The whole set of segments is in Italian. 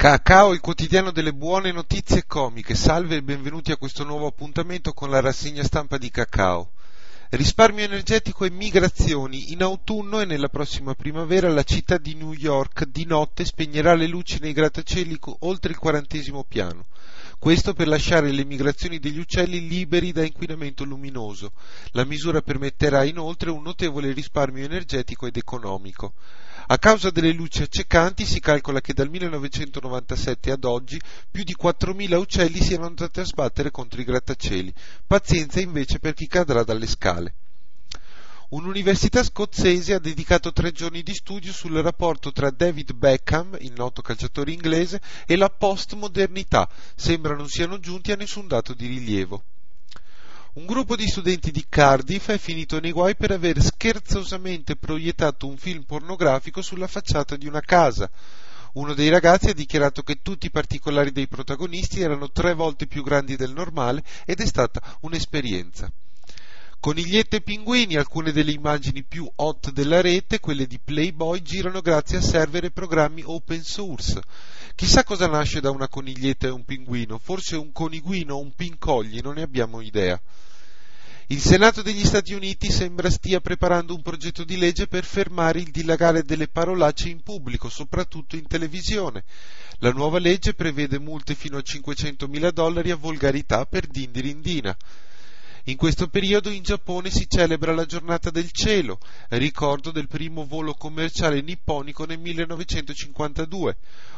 Cacao, il quotidiano delle buone notizie comiche. Salve e benvenuti a questo nuovo appuntamento con la rassegna stampa di Cacao. Risparmio energetico e migrazioni. In autunno e nella prossima primavera la città di New York di notte spegnerà le luci nei grattacieli oltre il quarantesimo piano. Questo per lasciare le migrazioni degli uccelli liberi da inquinamento luminoso. La misura permetterà inoltre un notevole risparmio energetico ed economico. A causa delle luci accecanti si calcola che dal 1997 ad oggi più di 4.000 uccelli siano andati a sbattere contro i grattacieli. Pazienza invece per chi cadrà dalle scale. Un'università scozzese ha dedicato tre giorni di studio sul rapporto tra David Beckham, il noto calciatore inglese, e la postmodernità. Sembra non siano giunti a nessun dato di rilievo. Un gruppo di studenti di Cardiff è finito nei guai per aver scherzosamente proiettato un film pornografico sulla facciata di una casa. Uno dei ragazzi ha dichiarato che tutti i particolari dei protagonisti erano tre volte più grandi del normale ed è stata un'esperienza. Conigliette e pinguini, alcune delle immagini più hot della rete, quelle di Playboy, girano grazie a server e programmi open source. Chissà cosa nasce da una coniglietta e un pinguino, forse un coniguino o un pincogli, non ne abbiamo idea. Il Senato degli Stati Uniti sembra stia preparando un progetto di legge per fermare il dilagare delle parolacce in pubblico, soprattutto in televisione. La nuova legge prevede multe fino a 500 mila dollari a volgarità per dindirindina. In questo periodo in Giappone si celebra la giornata del cielo, ricordo del primo volo commerciale nipponico nel 1952.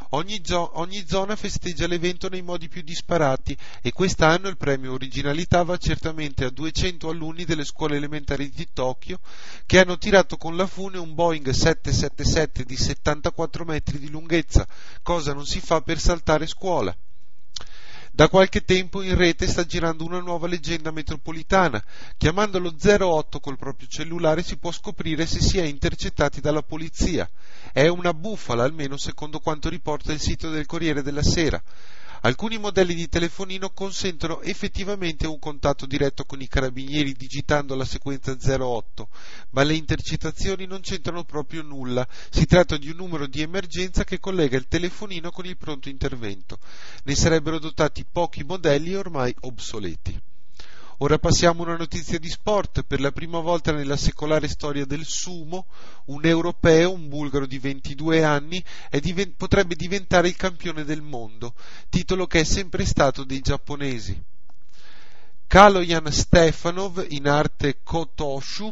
Ogni, gio- ogni, zona festeggia l'evento nei modi più disparati e quest'anno il premio originalità va certamente a 200 alunni delle scuole elementari di Tokyo che hanno tirato con la fune un Boeing 777 di 74 metri di lunghezza, cosa non si fa per saltare scuola. Da qualche tempo in rete sta girando una nuova leggenda metropolitana. Chiamando lo 08 col proprio cellulare si può scoprire se si è intercettati dalla polizia. È una bufala, almeno secondo quanto riporta il sito del Corriere della Sera. Alcuni modelli di telefonino consentono effettivamente un contatto diretto con i carabinieri digitando la sequenza 08, ma le intercettazioni non c'entrano proprio nulla. Si tratta di un numero di emergenza che collega il telefonino con il pronto intervento. Ne sarebbero dotati pochi modelli ormai obsoleti. Ora passiamo a una notizia di sport. Per la prima volta nella secolare storia del sumo, un europeo, un bulgaro di 22 anni, divent- potrebbe diventare il campione del mondo, titolo che è sempre stato dei giapponesi. Kaloyan Stefanov, in arte Kotoshu,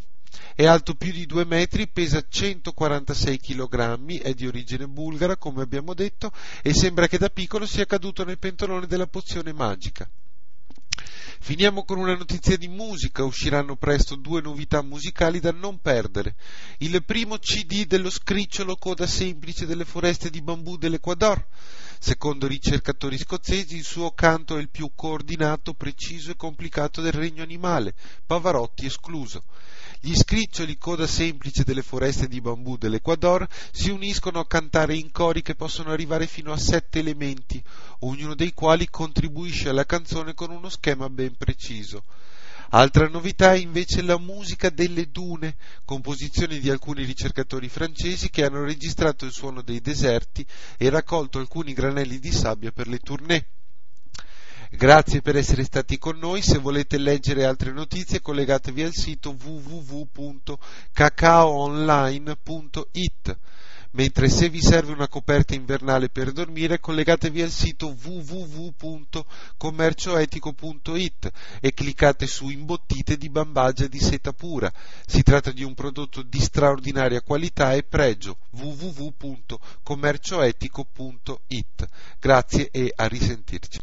è alto più di 2 metri, pesa 146 kg, è di origine bulgara, come abbiamo detto, e sembra che da piccolo sia caduto nel pentolone della pozione magica. Finiamo con una notizia di musica, usciranno presto due novità musicali da non perdere. Il primo CD dello scricciolo coda semplice delle foreste di bambù dell'Ecuador. Secondo ricercatori scozzesi il suo canto è il più coordinato, preciso e complicato del regno animale, Pavarotti escluso. Gli scriccioli coda semplice delle foreste di bambù dell'Ecuador si uniscono a cantare in cori che possono arrivare fino a sette elementi, ognuno dei quali contribuisce alla canzone con uno schema ben preciso. Altra novità è invece la musica delle dune, composizione di alcuni ricercatori francesi che hanno registrato il suono dei deserti e raccolto alcuni granelli di sabbia per le tournée. Grazie per essere stati con noi, se volete leggere altre notizie collegatevi al sito www.cacaoonline.it mentre se vi serve una coperta invernale per dormire collegatevi al sito www.commercioetico.it e cliccate su imbottite di bambagia di seta pura. Si tratta di un prodotto di straordinaria qualità e pregio www.commercioetico.it. Grazie e a risentirci.